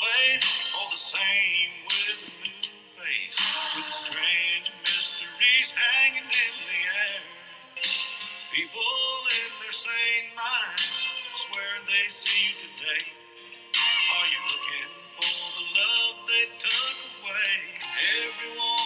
place, all the same with a new face, with strange mysteries hanging in the air. People in their sane minds swear they see you today. Are you looking for the love they took away? Everyone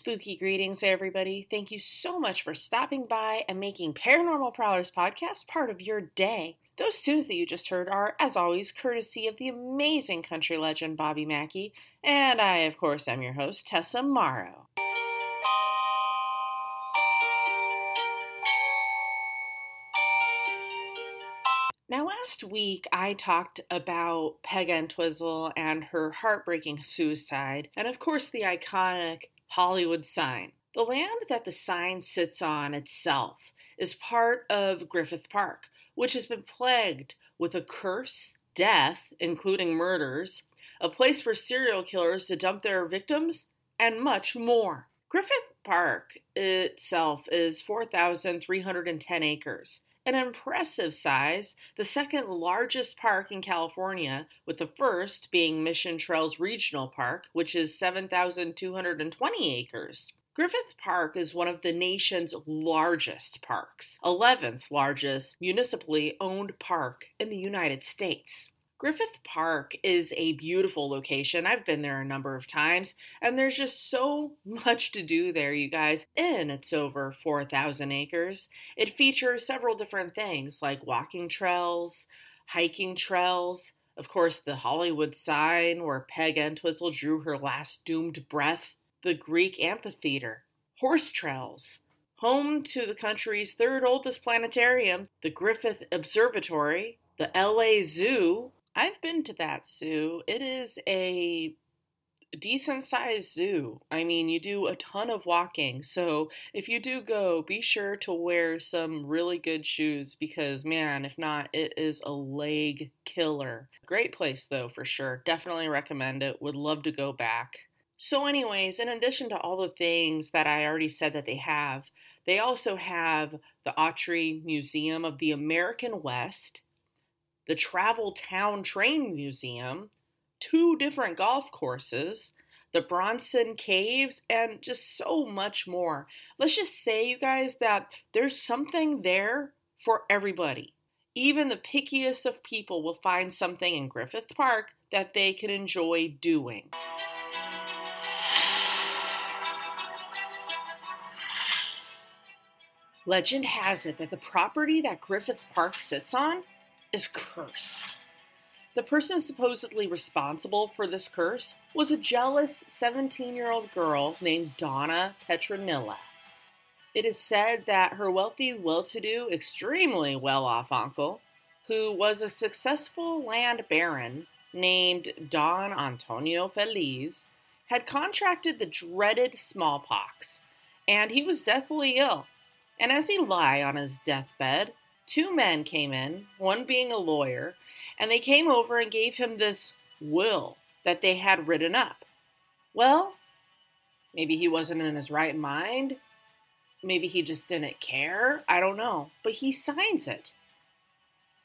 Spooky greetings, everybody. Thank you so much for stopping by and making Paranormal Prowlers podcast part of your day. Those tunes that you just heard are, as always, courtesy of the amazing country legend Bobby Mackey, and I, of course, am your host, Tessa Morrow. Now, last week I talked about Peg Entwistle and her heartbreaking suicide, and of course the iconic Hollywood sign. The land that the sign sits on itself is part of Griffith Park, which has been plagued with a curse, death, including murders, a place for serial killers to dump their victims, and much more. Griffith Park itself is 4,310 acres an impressive size, the second largest park in California, with the first being Mission Trails Regional Park, which is 7,220 acres. Griffith Park is one of the nation's largest parks, 11th largest municipally owned park in the United States. Griffith Park is a beautiful location. I've been there a number of times, and there's just so much to do there, you guys. And it's over 4,000 acres. It features several different things like walking trails, hiking trails, of course, the Hollywood sign where Peg Entwistle drew her last doomed breath, the Greek amphitheater, horse trails, home to the country's third oldest planetarium, the Griffith Observatory, the LA Zoo, I've been to that zoo. It is a decent sized zoo. I mean, you do a ton of walking. So if you do go, be sure to wear some really good shoes because, man, if not, it is a leg killer. Great place, though, for sure. Definitely recommend it. Would love to go back. So, anyways, in addition to all the things that I already said that they have, they also have the Autry Museum of the American West the Travel Town Train Museum, two different golf courses, the Bronson Caves, and just so much more. Let's just say, you guys, that there's something there for everybody. Even the pickiest of people will find something in Griffith Park that they can enjoy doing. Legend has it that the property that Griffith Park sits on is cursed. The person supposedly responsible for this curse was a jealous 17 year old girl named Donna Petronilla. It is said that her wealthy, well to do, extremely well off uncle, who was a successful land baron named Don Antonio Feliz, had contracted the dreaded smallpox, and he was deathly ill. And as he lay on his deathbed, two men came in, one being a lawyer, and they came over and gave him this will that they had written up. Well, maybe he wasn't in his right mind. Maybe he just didn't care. I don't know. But he signs it.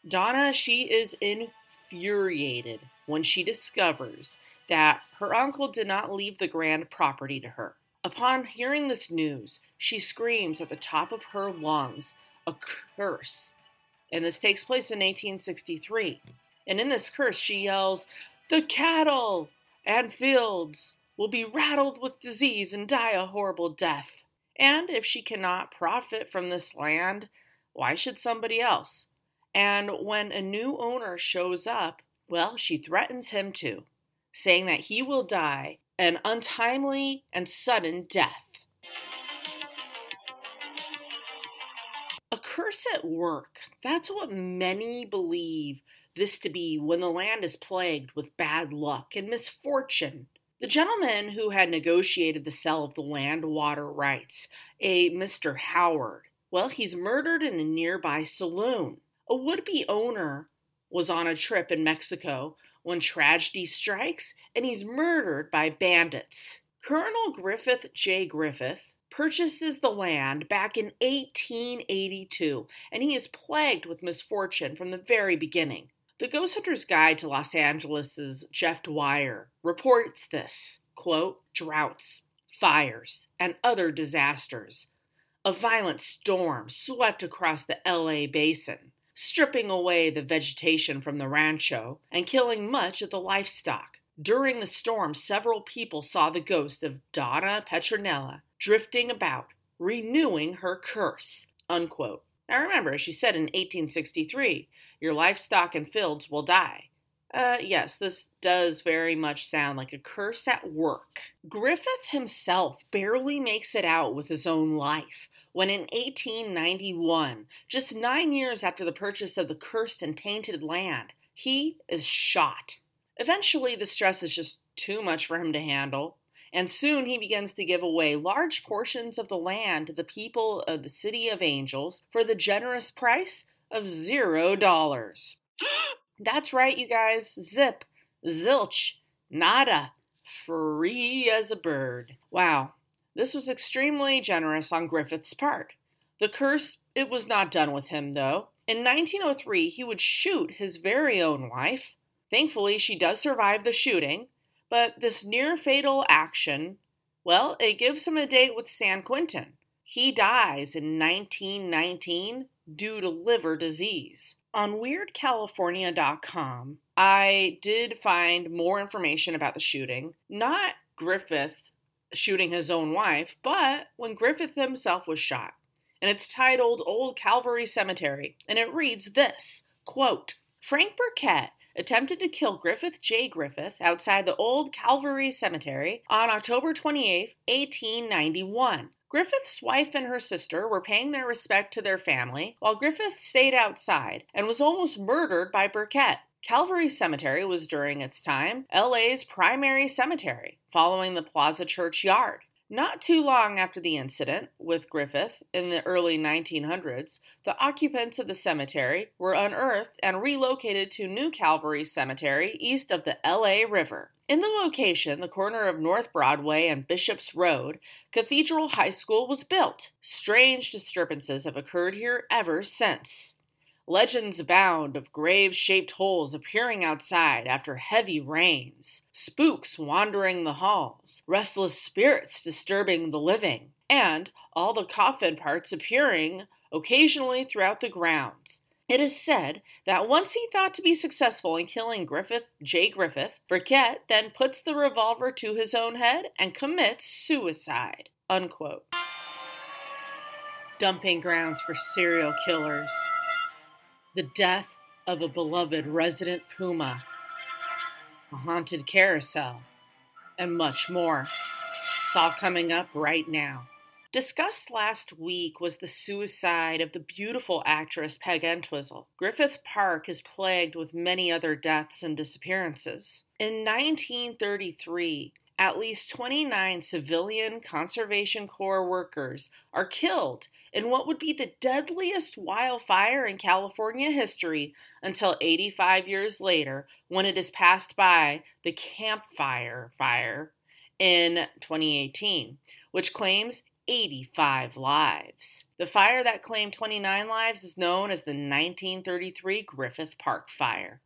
Donna, she is infuriated when she discovers that her uncle did not leave the grand property to her. Upon hearing this news, she screams at the top of her lungs a curse and this takes place in 1863. And in this curse, she yells, The cattle and fields will be rattled with disease and die a horrible death. And if she cannot profit from this land, why should somebody else? And when a new owner shows up, well, she threatens him too, saying that he will die an untimely and sudden death. A curse at work. That's what many believe this to be when the land is plagued with bad luck and misfortune. The gentleman who had negotiated the sale of the land water rights, a Mr. Howard, well, he's murdered in a nearby saloon. A would be owner was on a trip in Mexico when tragedy strikes and he's murdered by bandits. Colonel Griffith J. Griffith purchases the land back in 1882, and he is plagued with misfortune from the very beginning. The Ghost Hunter's Guide to Los Angeles' Jeff Dwyer reports this quote, droughts, fires, and other disasters. A violent storm swept across the LA basin, stripping away the vegetation from the rancho and killing much of the livestock. During the storm, several people saw the ghost of Donna Petronella drifting about, renewing her curse. Unquote. Now remember, she said in 1863, your livestock and fields will die. Uh, yes, this does very much sound like a curse at work. Griffith himself barely makes it out with his own life when in 1891, just nine years after the purchase of the cursed and tainted land, he is shot. Eventually, the stress is just too much for him to handle, and soon he begins to give away large portions of the land to the people of the City of Angels for the generous price of zero dollars. That's right, you guys. Zip, zilch, nada, free as a bird. Wow, this was extremely generous on Griffith's part. The curse, it was not done with him, though. In 1903, he would shoot his very own wife, Thankfully, she does survive the shooting, but this near fatal action, well, it gives him a date with San Quentin. He dies in 1919 due to liver disease. On WeirdCalifornia.com, I did find more information about the shooting. Not Griffith shooting his own wife, but when Griffith himself was shot. And it's titled Old Calvary Cemetery, and it reads this quote, Frank Burkett attempted to kill Griffith J. Griffith outside the old Calvary Cemetery on October 28, 1891. Griffith's wife and her sister were paying their respect to their family, while Griffith stayed outside and was almost murdered by Burkett. Calvary Cemetery was during its time LA's primary cemetery, following the Plaza Church Yard. Not too long after the incident with Griffith in the early 1900s, the occupants of the cemetery were unearthed and relocated to New Calvary Cemetery east of the LA River. In the location, the corner of North Broadway and Bishops Road, Cathedral High School was built. Strange disturbances have occurred here ever since. Legends abound of grave shaped holes appearing outside after heavy rains, spooks wandering the halls, restless spirits disturbing the living, and all the coffin parts appearing occasionally throughout the grounds. It is said that once he thought to be successful in killing Griffith J. Griffith, Burkett then puts the revolver to his own head and commits suicide. Unquote. Dumping grounds for serial killers the death of a beloved resident puma, a haunted carousel, and much more. It's all coming up right now. Discussed last week was the suicide of the beautiful actress Peg Entwistle. Griffith Park is plagued with many other deaths and disappearances. In 1933, at least 29 civilian Conservation Corps workers are killed in what would be the deadliest wildfire in California history until 85 years later when it is passed by the Camp Fire fire in 2018, which claims 85 lives. The fire that claimed 29 lives is known as the 1933 Griffith Park Fire.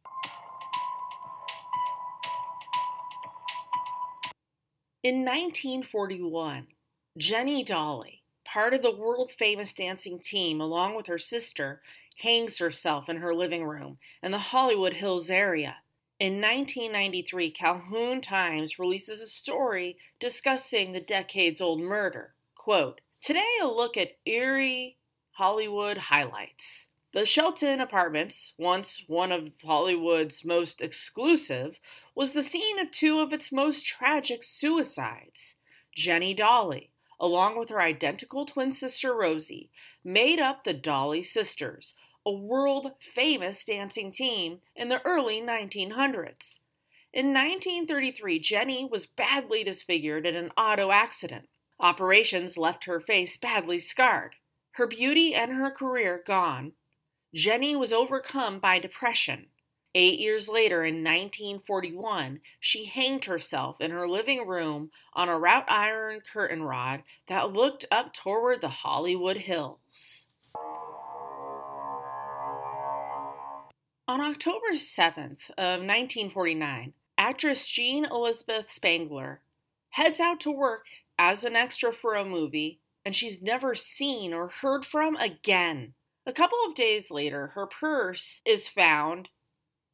In 1941, Jenny Dolly, part of the world famous dancing team, along with her sister, hangs herself in her living room in the Hollywood Hills area. In 1993, Calhoun Times releases a story discussing the decades old murder. Quote, Today, a look at eerie Hollywood highlights. The Shelton Apartments, once one of Hollywood's most exclusive, was the scene of two of its most tragic suicides. Jenny Dolly, along with her identical twin sister Rosie, made up the Dolly Sisters, a world famous dancing team in the early 1900s. In 1933, Jenny was badly disfigured in an auto accident. Operations left her face badly scarred. Her beauty and her career gone, Jenny was overcome by depression. Eight years later, in 1941, she hanged herself in her living room on a wrought iron curtain rod that looked up toward the Hollywood Hills. On October 7th of 1949, actress Jean Elizabeth Spangler heads out to work as an extra for a movie, and she's never seen or heard from again. A couple of days later, her purse is found.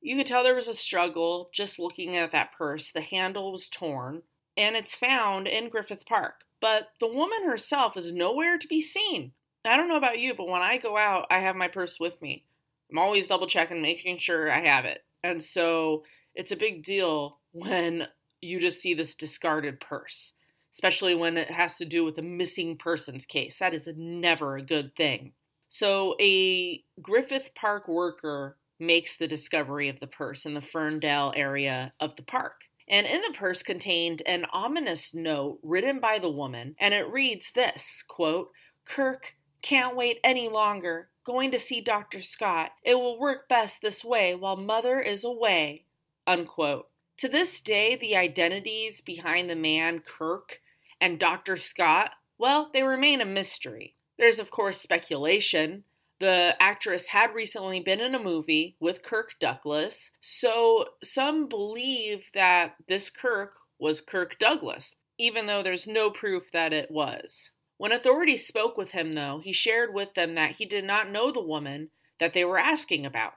You could tell there was a struggle just looking at that purse. The handle was torn, and it's found in Griffith Park. But the woman herself is nowhere to be seen. I don't know about you, but when I go out, I have my purse with me. I'm always double checking, making sure I have it. And so it's a big deal when you just see this discarded purse, especially when it has to do with a missing persons case. That is never a good thing. So, a Griffith Park worker makes the discovery of the purse in the Ferndale area of the park. And in the purse contained an ominous note written by the woman, and it reads this quote, Kirk, can't wait any longer. Going to see Dr. Scott. It will work best this way while mother is away. Unquote. To this day, the identities behind the man Kirk and Dr. Scott, well, they remain a mystery. There's, of course, speculation. The actress had recently been in a movie with Kirk Douglas, so some believe that this Kirk was Kirk Douglas, even though there's no proof that it was. When authorities spoke with him, though, he shared with them that he did not know the woman that they were asking about.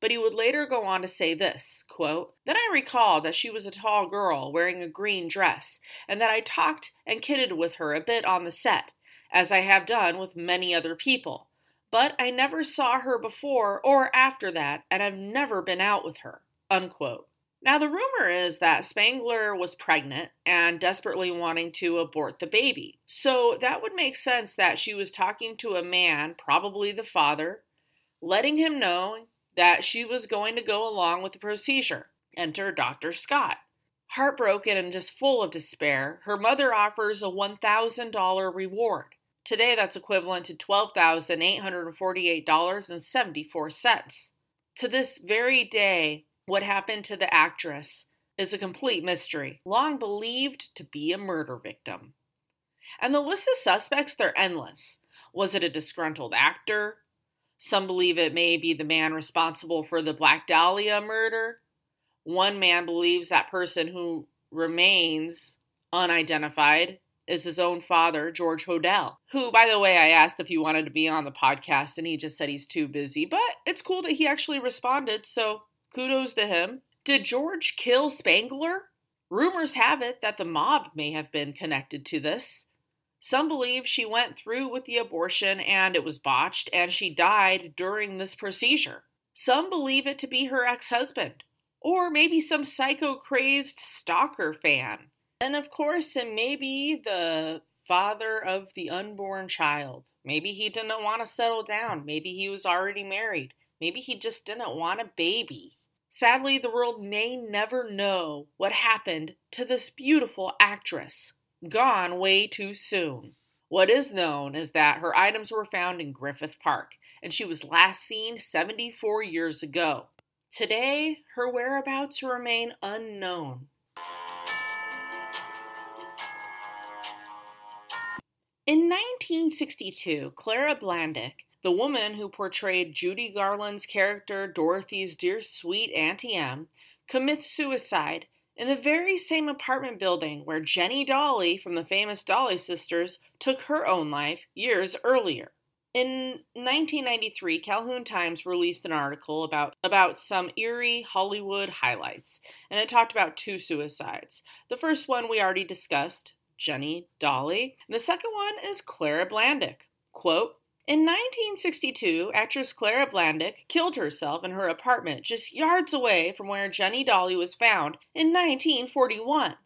But he would later go on to say this quote, Then I recall that she was a tall girl wearing a green dress, and that I talked and kidded with her a bit on the set, as I have done with many other people. But I never saw her before or after that, and I've never been out with her. Unquote. Now, the rumor is that Spangler was pregnant and desperately wanting to abort the baby. So that would make sense that she was talking to a man, probably the father, letting him know that she was going to go along with the procedure. Enter Dr. Scott. Heartbroken and just full of despair, her mother offers a $1,000 reward. Today, that's equivalent to $12,848.74. To this very day, what happened to the actress is a complete mystery, long believed to be a murder victim. And the list of suspects, they're endless. Was it a disgruntled actor? Some believe it may be the man responsible for the Black Dahlia murder. One man believes that person who remains unidentified is his own father, George Hodel, who, by the way, I asked if he wanted to be on the podcast and he just said he's too busy. But it's cool that he actually responded, so Kudos to him. Did George kill Spangler? Rumors have it that the mob may have been connected to this. Some believe she went through with the abortion and it was botched and she died during this procedure. Some believe it to be her ex husband, or maybe some psycho crazed stalker fan. And of course, it may be the father of the unborn child. Maybe he didn't want to settle down. Maybe he was already married. Maybe he just didn't want a baby. Sadly, the world may never know what happened to this beautiful actress, gone way too soon. What is known is that her items were found in Griffith Park, and she was last seen 74 years ago. Today, her whereabouts remain unknown. In 1962, Clara Blandick the woman who portrayed Judy Garland's character Dorothy's dear sweet Auntie Em commits suicide in the very same apartment building where Jenny Dolly from the famous Dolly sisters took her own life years earlier. In 1993, Calhoun Times released an article about, about some eerie Hollywood highlights, and it talked about two suicides. The first one we already discussed, Jenny Dolly, and the second one is Clara Blandick. Quote, in 1962, actress Clara Blandick killed herself in her apartment just yards away from where Jenny Dolly was found in 1941.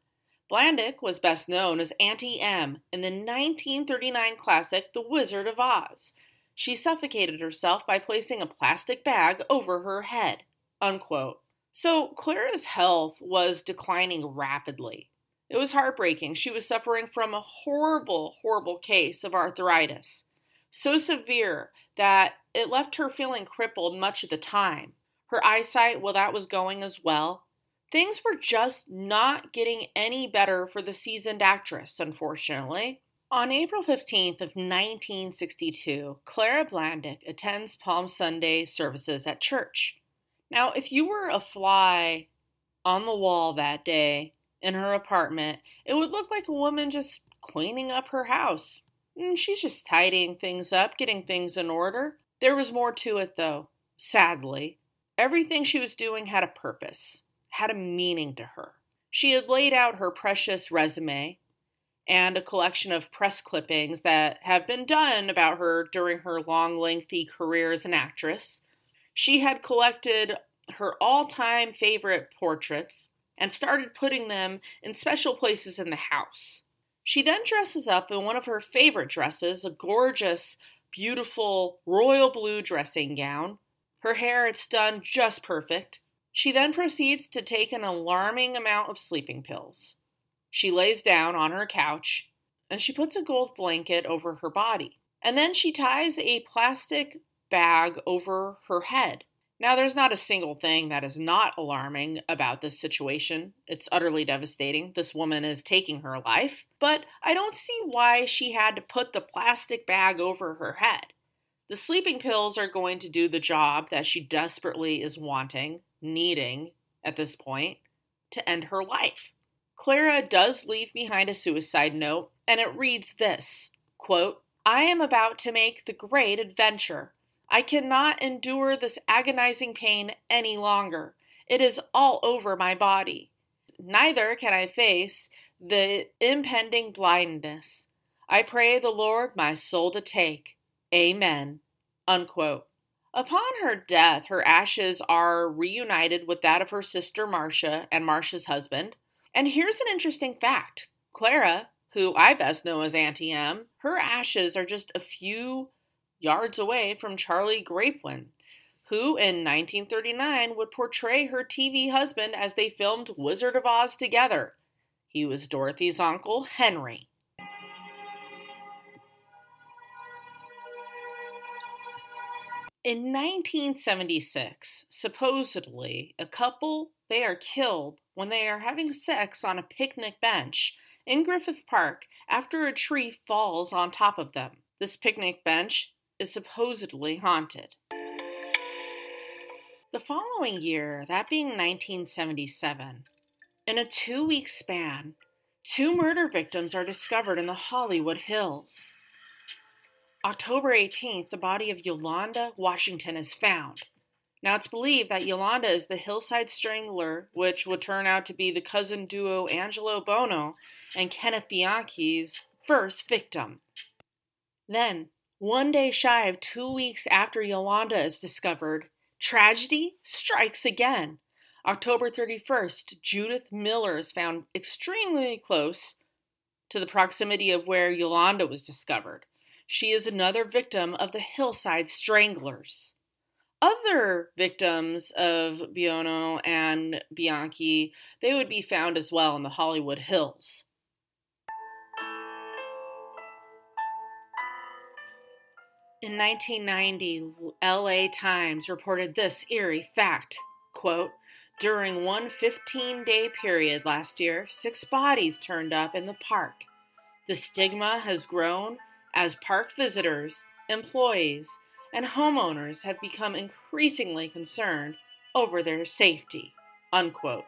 Blandick was best known as Auntie Em in the 1939 classic The Wizard of Oz. She suffocated herself by placing a plastic bag over her head. Unquote. So Clara's health was declining rapidly. It was heartbreaking. She was suffering from a horrible, horrible case of arthritis so severe that it left her feeling crippled much of the time. Her eyesight, well, that was going as well. Things were just not getting any better for the seasoned actress, unfortunately. On April 15th of 1962, Clara Blandick attends Palm Sunday services at church. Now, if you were a fly on the wall that day in her apartment, it would look like a woman just cleaning up her house. Mm, she's just tidying things up, getting things in order. There was more to it, though, sadly. Everything she was doing had a purpose, had a meaning to her. She had laid out her precious resume and a collection of press clippings that have been done about her during her long, lengthy career as an actress. She had collected her all time favorite portraits and started putting them in special places in the house. She then dresses up in one of her favorite dresses, a gorgeous, beautiful royal blue dressing gown. Her hair it's done just perfect. She then proceeds to take an alarming amount of sleeping pills. She lays down on her couch and she puts a gold blanket over her body. And then she ties a plastic bag over her head. Now, there's not a single thing that is not alarming about this situation. It's utterly devastating. This woman is taking her life. But I don't see why she had to put the plastic bag over her head. The sleeping pills are going to do the job that she desperately is wanting, needing at this point, to end her life. Clara does leave behind a suicide note, and it reads this quote, I am about to make the great adventure. I cannot endure this agonizing pain any longer. It is all over my body. Neither can I face the impending blindness. I pray the Lord my soul to take. Amen. Unquote. Upon her death, her ashes are reunited with that of her sister Marcia and Marcia's husband. And here's an interesting fact Clara, who I best know as Auntie Em, her ashes are just a few yards away from Charley Grapewin, who in 1939 would portray her TV husband as they filmed Wizard of Oz together. He was Dorothy's uncle, Henry. In 1976, supposedly, a couple they are killed when they are having sex on a picnic bench in Griffith Park after a tree falls on top of them. This picnic bench is supposedly haunted. The following year, that being 1977, in a two week span, two murder victims are discovered in the Hollywood Hills. October 18th, the body of Yolanda Washington is found. Now, it's believed that Yolanda is the hillside strangler, which would turn out to be the cousin duo Angelo Buono and Kenneth Bianchi's first victim. Then, one day shy of two weeks after Yolanda is discovered, tragedy strikes again. October 31st, Judith Miller is found extremely close to the proximity of where Yolanda was discovered. She is another victim of the hillside stranglers. Other victims of Buono and Bianchi, they would be found as well in the Hollywood Hills. In 1990, LA Times reported this eerie fact quote, During one 15 day period last year, six bodies turned up in the park. The stigma has grown as park visitors, employees, and homeowners have become increasingly concerned over their safety. Unquote.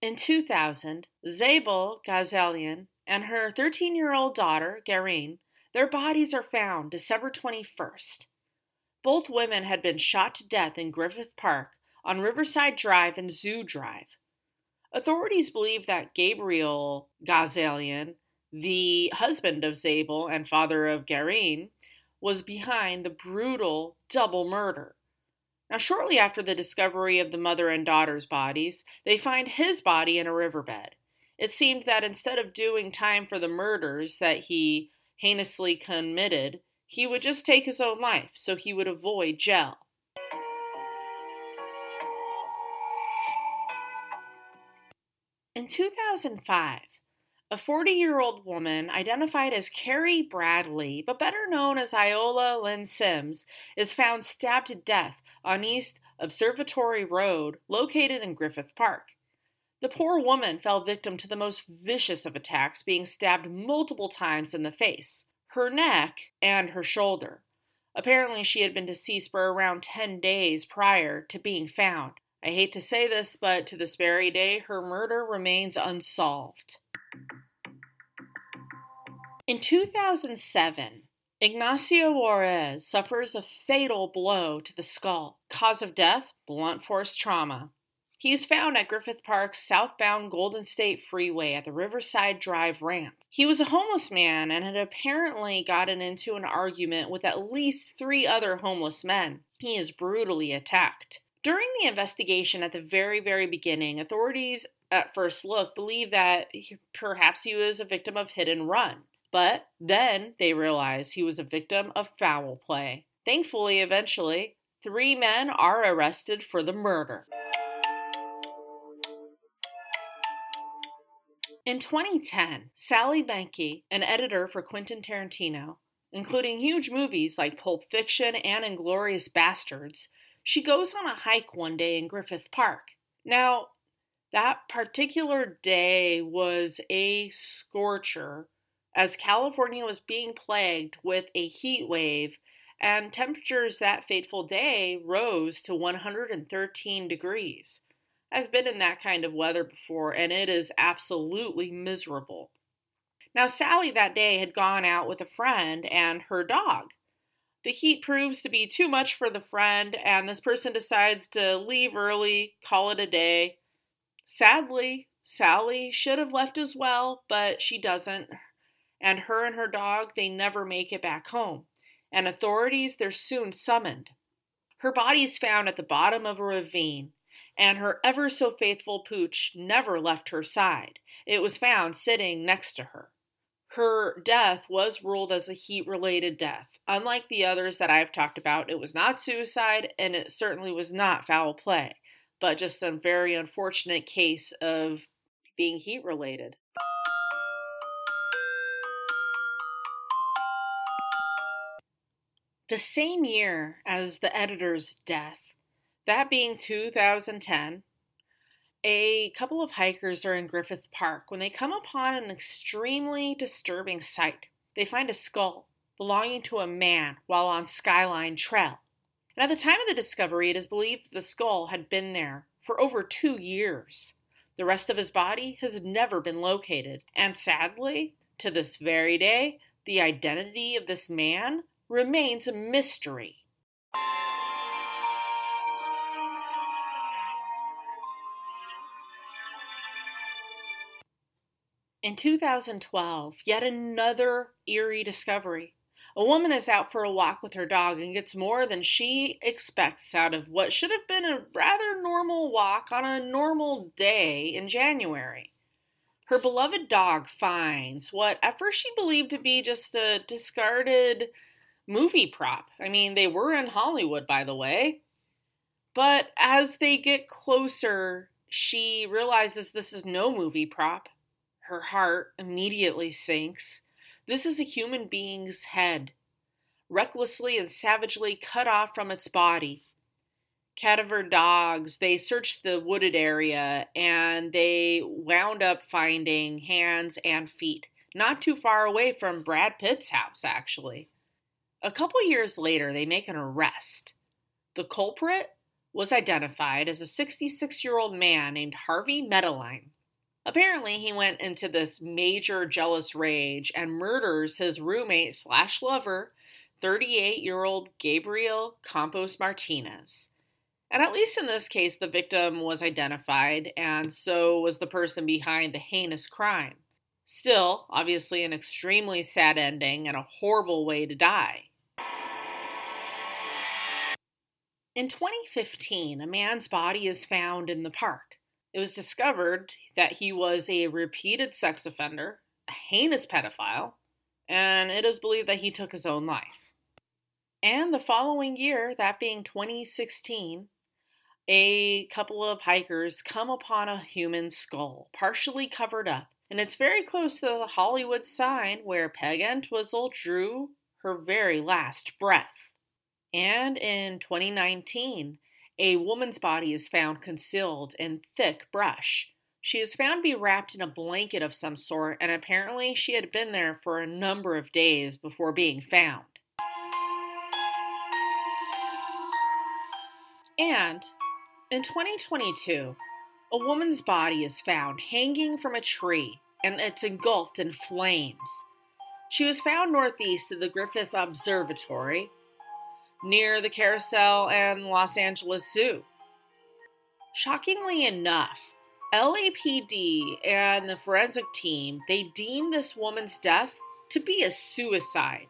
In 2000, Zabel Ghazalian and her 13 year old daughter, Garine, their bodies are found December 21st. Both women had been shot to death in Griffith Park on Riverside Drive and Zoo Drive. Authorities believe that Gabriel Ghazalian the husband of Zabel and father of Garine, was behind the brutal double murder. Now, shortly after the discovery of the mother and daughter's bodies, they find his body in a riverbed. It seemed that instead of doing time for the murders that he heinously committed, he would just take his own life so he would avoid jail. In 2005, a 40 year old woman identified as Carrie Bradley, but better known as Iola Lynn Sims, is found stabbed to death on East Observatory Road, located in Griffith Park. The poor woman fell victim to the most vicious of attacks, being stabbed multiple times in the face, her neck, and her shoulder. Apparently, she had been deceased for around 10 days prior to being found. I hate to say this, but to this very day, her murder remains unsolved. In 2007, Ignacio Juarez suffers a fatal blow to the skull. Cause of death blunt force trauma. He is found at Griffith Park's southbound Golden State Freeway at the Riverside Drive ramp. He was a homeless man and had apparently gotten into an argument with at least three other homeless men. He is brutally attacked. During the investigation at the very, very beginning, authorities at first look believe that perhaps he was a victim of hit and run. But then they realize he was a victim of foul play. Thankfully, eventually, three men are arrested for the murder. In 2010, Sally Menke, an editor for Quentin Tarantino, including huge movies like Pulp Fiction and Inglourious Basterds, she goes on a hike one day in Griffith Park. Now, that particular day was a scorcher as California was being plagued with a heat wave, and temperatures that fateful day rose to 113 degrees. I've been in that kind of weather before, and it is absolutely miserable. Now, Sally that day had gone out with a friend and her dog. The heat proves to be too much for the friend, and this person decides to leave early, call it a day. Sadly, Sally should have left as well, but she doesn't. And her and her dog, they never make it back home. And authorities, they're soon summoned. Her body is found at the bottom of a ravine and her ever so faithful pooch never left her side. It was found sitting next to her. Her death was ruled as a heat related death. Unlike the others that I've talked about, it was not suicide and it certainly was not foul play, but just a very unfortunate case of being heat related. The same year as the editor's death, that being 2010, a couple of hikers are in Griffith Park when they come upon an extremely disturbing sight. They find a skull belonging to a man while on Skyline Trail. And at the time of the discovery, it is believed that the skull had been there for over two years. The rest of his body has never been located, and sadly, to this very day, the identity of this man remains a mystery. In 2012, yet another eerie discovery. A woman is out for a walk with her dog and gets more than she expects out of what should have been a rather normal walk on a normal day in January. Her beloved dog finds what at first she believed to be just a discarded movie prop. I mean, they were in Hollywood, by the way. But as they get closer, she realizes this is no movie prop her heart immediately sinks. This is a human being's head, recklessly and savagely cut off from its body. Cadaver dogs, they searched the wooded area and they wound up finding hands and feet, not too far away from Brad Pitt's house, actually. A couple years later, they make an arrest. The culprit was identified as a 66 year old man named Harvey Medellin. Apparently, he went into this major jealous rage and murders his roommate slash lover, 38 year old Gabriel Campos Martinez. And at least in this case, the victim was identified, and so was the person behind the heinous crime. Still, obviously, an extremely sad ending and a horrible way to die. In 2015, a man's body is found in the park. It was discovered that he was a repeated sex offender, a heinous pedophile, and it is believed that he took his own life. And the following year, that being 2016, a couple of hikers come upon a human skull, partially covered up. And it's very close to the Hollywood sign where Peg Entwistle drew her very last breath. And in 2019, a woman's body is found concealed in thick brush. She is found to be wrapped in a blanket of some sort, and apparently she had been there for a number of days before being found. And in 2022, a woman's body is found hanging from a tree and it's engulfed in flames. She was found northeast of the Griffith Observatory, near the Carousel and Los Angeles Zoo. Shockingly enough, LAPD and the forensic team, they deemed this woman's death to be a suicide.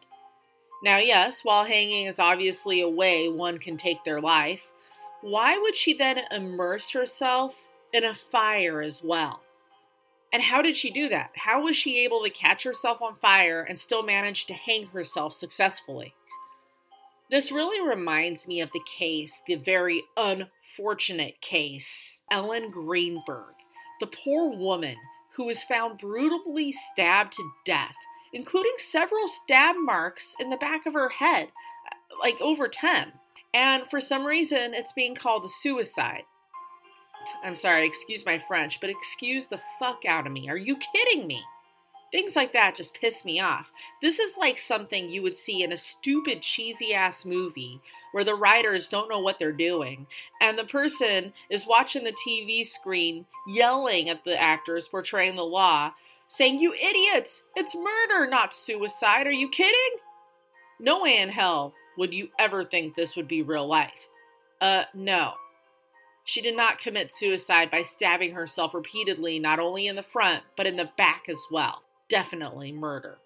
Now, yes, while hanging is obviously a way one can take their life, why would she then immerse herself in a fire as well? And how did she do that? How was she able to catch herself on fire and still manage to hang herself successfully? This really reminds me of the case, the very unfortunate case, Ellen Greenberg, the poor woman who was found brutally stabbed to death, including several stab marks in the back of her head, like over 10. And for some reason, it's being called a suicide. I'm sorry, excuse my French, but excuse the fuck out of me. Are you kidding me? Things like that just piss me off. This is like something you would see in a stupid, cheesy ass movie where the writers don't know what they're doing, and the person is watching the TV screen yelling at the actors portraying the law, saying, You idiots! It's murder, not suicide. Are you kidding? No way in hell would you ever think this would be real life. Uh, no. She did not commit suicide by stabbing herself repeatedly, not only in the front, but in the back as well definitely murder.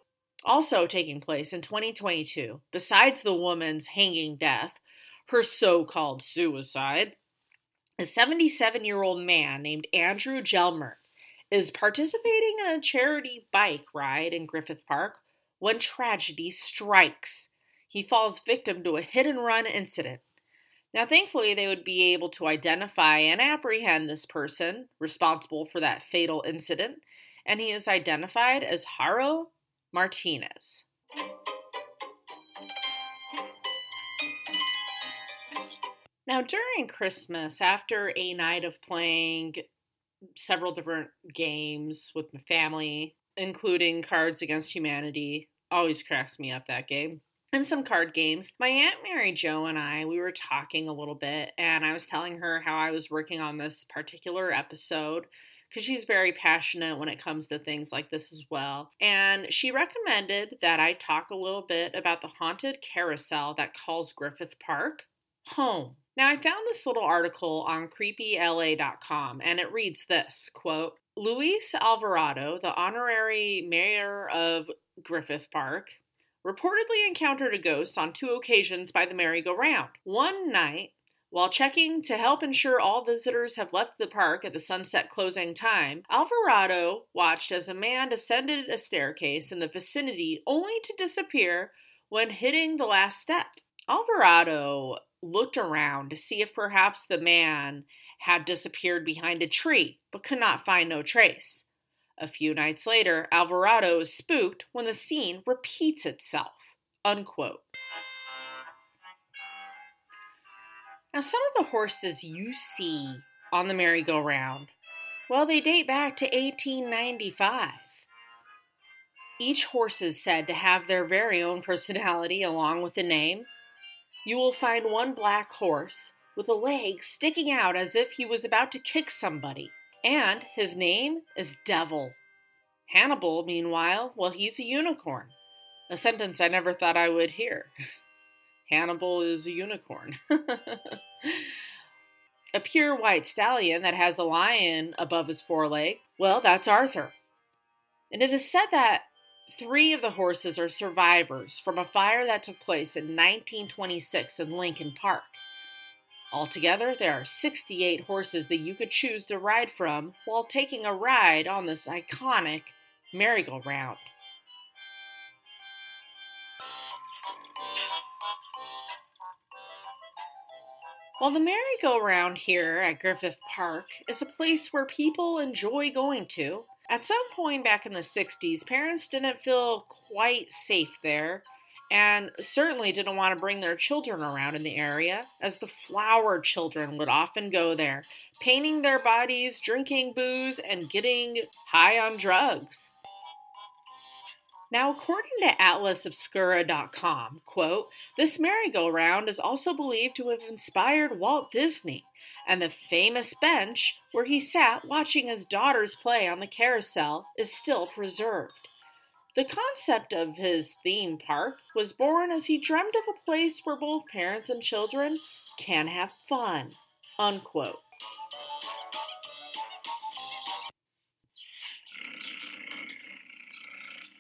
Also taking place in 2022, besides the woman's hanging death, her so called suicide, a 77 year old man named Andrew Gelmert is participating in a charity bike ride in Griffith Park when tragedy strikes. He falls victim to a hit and run incident. Now, thankfully, they would be able to identify and apprehend this person responsible for that fatal incident and he is identified as Jairo Martinez. Now, during Christmas, after a night of playing several different games with my family, including Cards Against Humanity, always cracks me up that game, and some card games, my Aunt Mary Jo and I, we were talking a little bit, and I was telling her how I was working on this particular episode because she's very passionate when it comes to things like this as well. And she recommended that I talk a little bit about the haunted carousel that calls Griffith Park home. Now, I found this little article on creepyla.com and it reads this quote, Luis Alvarado, the honorary mayor of Griffith Park, reportedly encountered a ghost on two occasions by the merry-go-round. One night, while checking to help ensure all visitors have left the park at the sunset closing time, Alvarado watched as a man descended a staircase in the vicinity only to disappear when hitting the last step. Alvarado looked around to see if perhaps the man had disappeared behind a tree, but could not find no trace. A few nights later, Alvarado is spooked when the scene repeats itself. Unquote. Now, some of the horses you see on the merry-go-round, well, they date back to 1895. Each horse is said to have their very own personality along with a name. You will find one black horse with a leg sticking out as if he was about to kick somebody, and his name is Devil. Hannibal, meanwhile, well, he's a unicorn. A sentence I never thought I would hear. Hannibal is a unicorn. a pure white stallion that has a lion above his foreleg, well, that's Arthur. And it is said that three of the horses are survivors from a fire that took place in 1926 in Lincoln Park. Altogether, there are 68 horses that you could choose to ride from while taking a ride on this iconic merry-go-round. While the merry-go-round here at Griffith Park is a place where people enjoy going to, at some point back in the 60s, parents didn't feel quite safe there, and certainly didn't want to bring their children around in the area, as the flower children would often go there, painting their bodies, drinking booze, and getting high on drugs. Now, according to AtlasObscura.com, quote, this merry-go-round is also believed to have inspired Walt Disney, and the famous bench where he sat watching his daughters play on the carousel is still preserved. The concept of his theme park was born as he dreamed of a place where both parents and children can have fun. Unquote.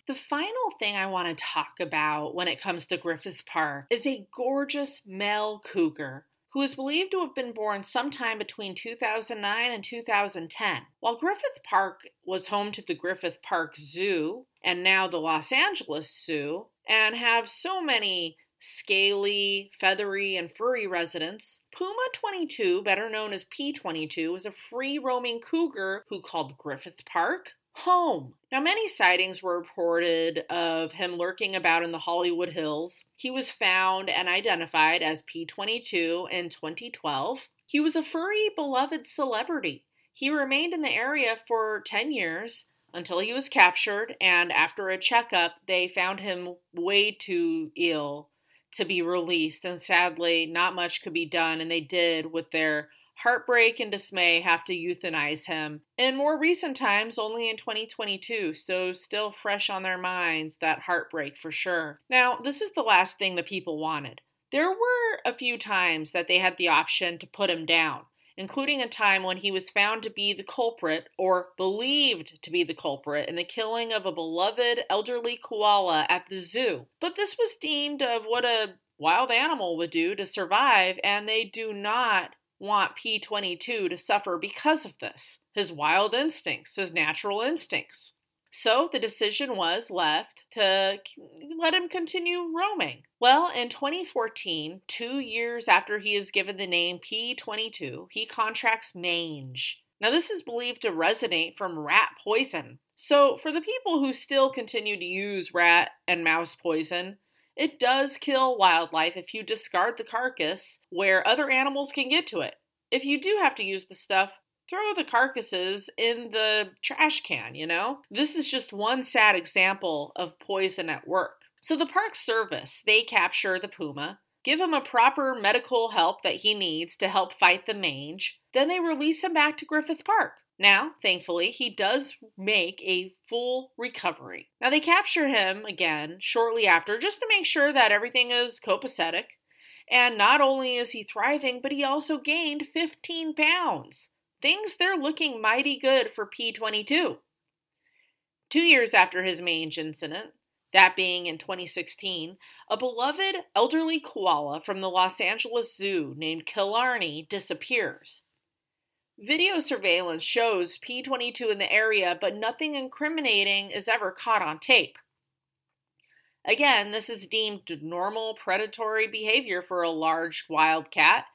The final thing I want to talk about when it comes to Griffith Park is a gorgeous male cougar who is believed to have been born sometime between 2009 and 2010. While Griffith Park was home to the Griffith Park Zoo and now the Los Angeles Zoo, and have so many scaly, feathery, and furry residents, Puma 22, better known as P22, is a free roaming cougar who called Griffith Park home. Now, many sightings were reported of him lurking about in the Hollywood Hills. He was found and identified as P22 in 2012. He was a furry, beloved celebrity. He remained in the area for 10 years until he was captured, and after a checkup, they found him way too ill to be released. And sadly, not much could be done, and they did with their heartbreak and dismay have to euthanize him. In more recent times, only in 2022, so still fresh on their minds, that heartbreak for sure. Now, this is the last thing the people wanted. There were a few times that they had the option to put him down, including a time when he was found to be the culprit, or believed to be the culprit, in the killing of a beloved elderly koala at the zoo. But this was deemed of what a wild animal would do to survive, and they do not want P22 to suffer because of this his wild instincts, his natural instincts. So the decision was left to let him continue roaming. Well, in 2014, two years after he is given the name P22, he contracts mange. Now, this is believed to resonate from rat poison. So, for the people who still continue to use rat and mouse poison, it does kill wildlife if you discard the carcass where other animals can get to it. If you do have to use the stuff, throw the carcasses in the trash can, you know? This is just one sad example of poison at work. So the Park Service, they capture the puma, give him a proper medical help that he needs to help fight the mange, then they release him back to Griffith Park. Now, thankfully, he does make a full recovery. Now, they capture him again shortly after just to make sure that everything is copacetic. And not only is he thriving, but he also gained 15 pounds. Things they're looking mighty good for P22. Two years after his mange incident, that being in 2016, a beloved elderly koala from the Los Angeles Zoo named Killarney disappears. Video surveillance shows P22 in the area, but nothing incriminating is ever caught on tape. Again, this is deemed normal predatory behavior for a large wild cat,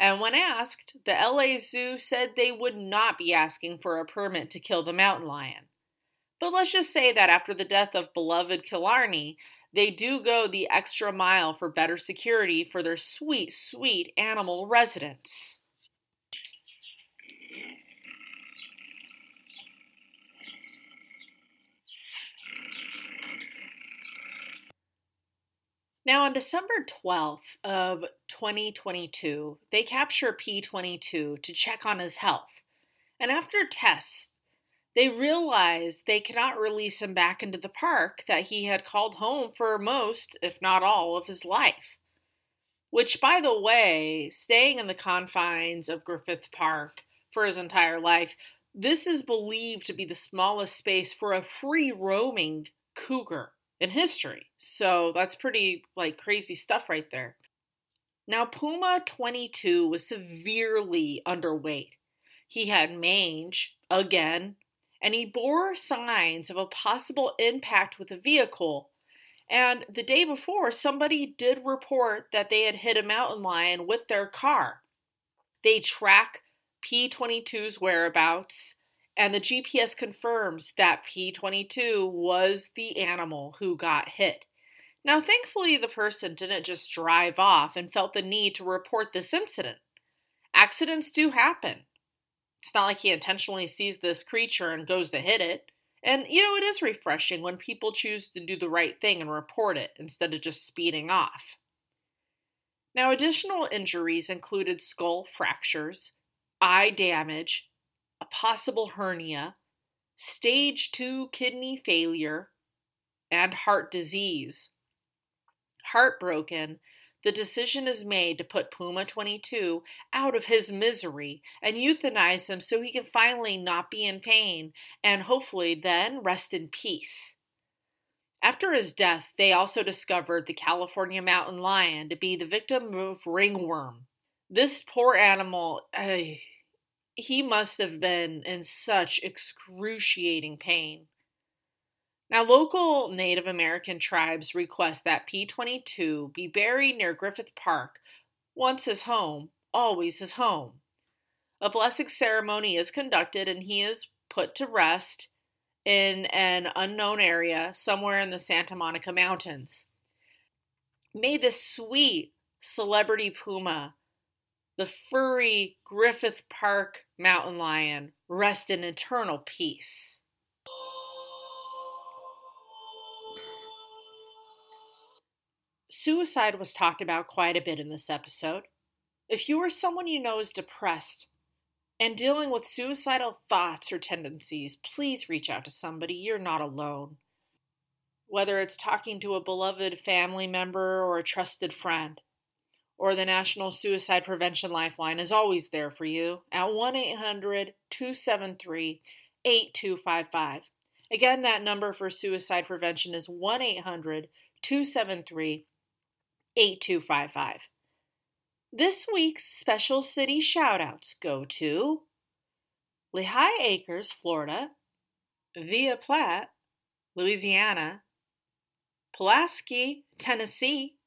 and when asked, the LA Zoo said they would not be asking for a permit to kill the mountain lion. But let's just say that after the death of beloved Killarney, they do go the extra mile for better security for their sweet, sweet animal residents. Now, on December 12th of 2022, they capture P22 to check on his health. And after tests, they realize they cannot release him back into the park that he had called home for most, if not all, of his life. Which, by the way, staying in the confines of Griffith Park for his entire life, this is believed to be the smallest space for a free roaming cougar in history. So that's pretty like crazy stuff right there. Now, Puma 22 was severely underweight. He had mange, again, and he bore signs of a possible impact with a vehicle. And the day before, somebody did report that they had hit a mountain lion with their car. They track P22's whereabouts and the GPS confirms that P22 was the animal who got hit. Now, thankfully, the person didn't just drive off and felt the need to report this incident. Accidents do happen. It's not like he intentionally sees this creature and goes to hit it. And, you know, it is refreshing when people choose to do the right thing and report it instead of just speeding off. Now, additional injuries included skull fractures, eye damage, a possible hernia, stage 2 kidney failure, and heart disease. Heartbroken, the decision is made to put Puma 22 out of his misery and euthanize him so he can finally not be in pain and hopefully then rest in peace. After his death, they also discovered the California mountain lion to be the victim of ringworm. This poor animal, uh, he must have been in such excruciating pain. Now, local Native American tribes request that P22 be buried near Griffith Park. Once his home, always his home. A blessing ceremony is conducted and he is put to rest in an unknown area somewhere in the Santa Monica Mountains. May the sweet celebrity puma, the furry Griffith Park mountain lion, rest in eternal peace. Suicide was talked about quite a bit in this episode. If you or someone you know is depressed and dealing with suicidal thoughts or tendencies, please reach out to somebody. You're not alone. Whether it's talking to a beloved family member or a trusted friend, or the National Suicide Prevention Lifeline is always there for you at 1 800 273 8255. Again, that number for suicide prevention is 1 800 273 8255. This week's special city shoutouts go to Lehigh Acres, Florida, Ville Platte, Louisiana, Pulaski, Tennessee,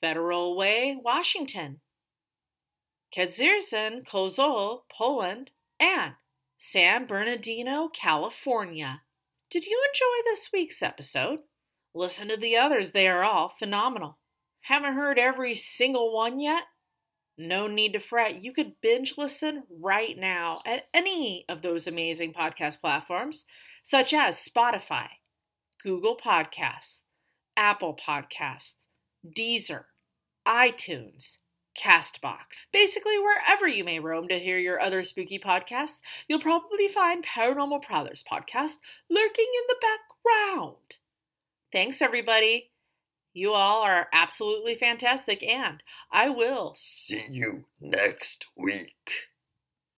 Federal Way, Washington, Kędzierzyn, Koźle, Poland, and San Bernardino, California. Did you enjoy this week's episode? Listen to the others, they are all phenomenal. Haven't heard every single one yet? No need to fret. You could binge listen right now at any of those amazing podcast platforms, such as Spotify, Google Podcasts, Apple Podcasts, Deezer, iTunes, Castbox. Basically, wherever you may roam to hear your other spooky podcasts, you'll probably find Paranormal Prowlers podcast lurking in the background. Thanks, everybody. You all are absolutely fantastic, and I will see you next week.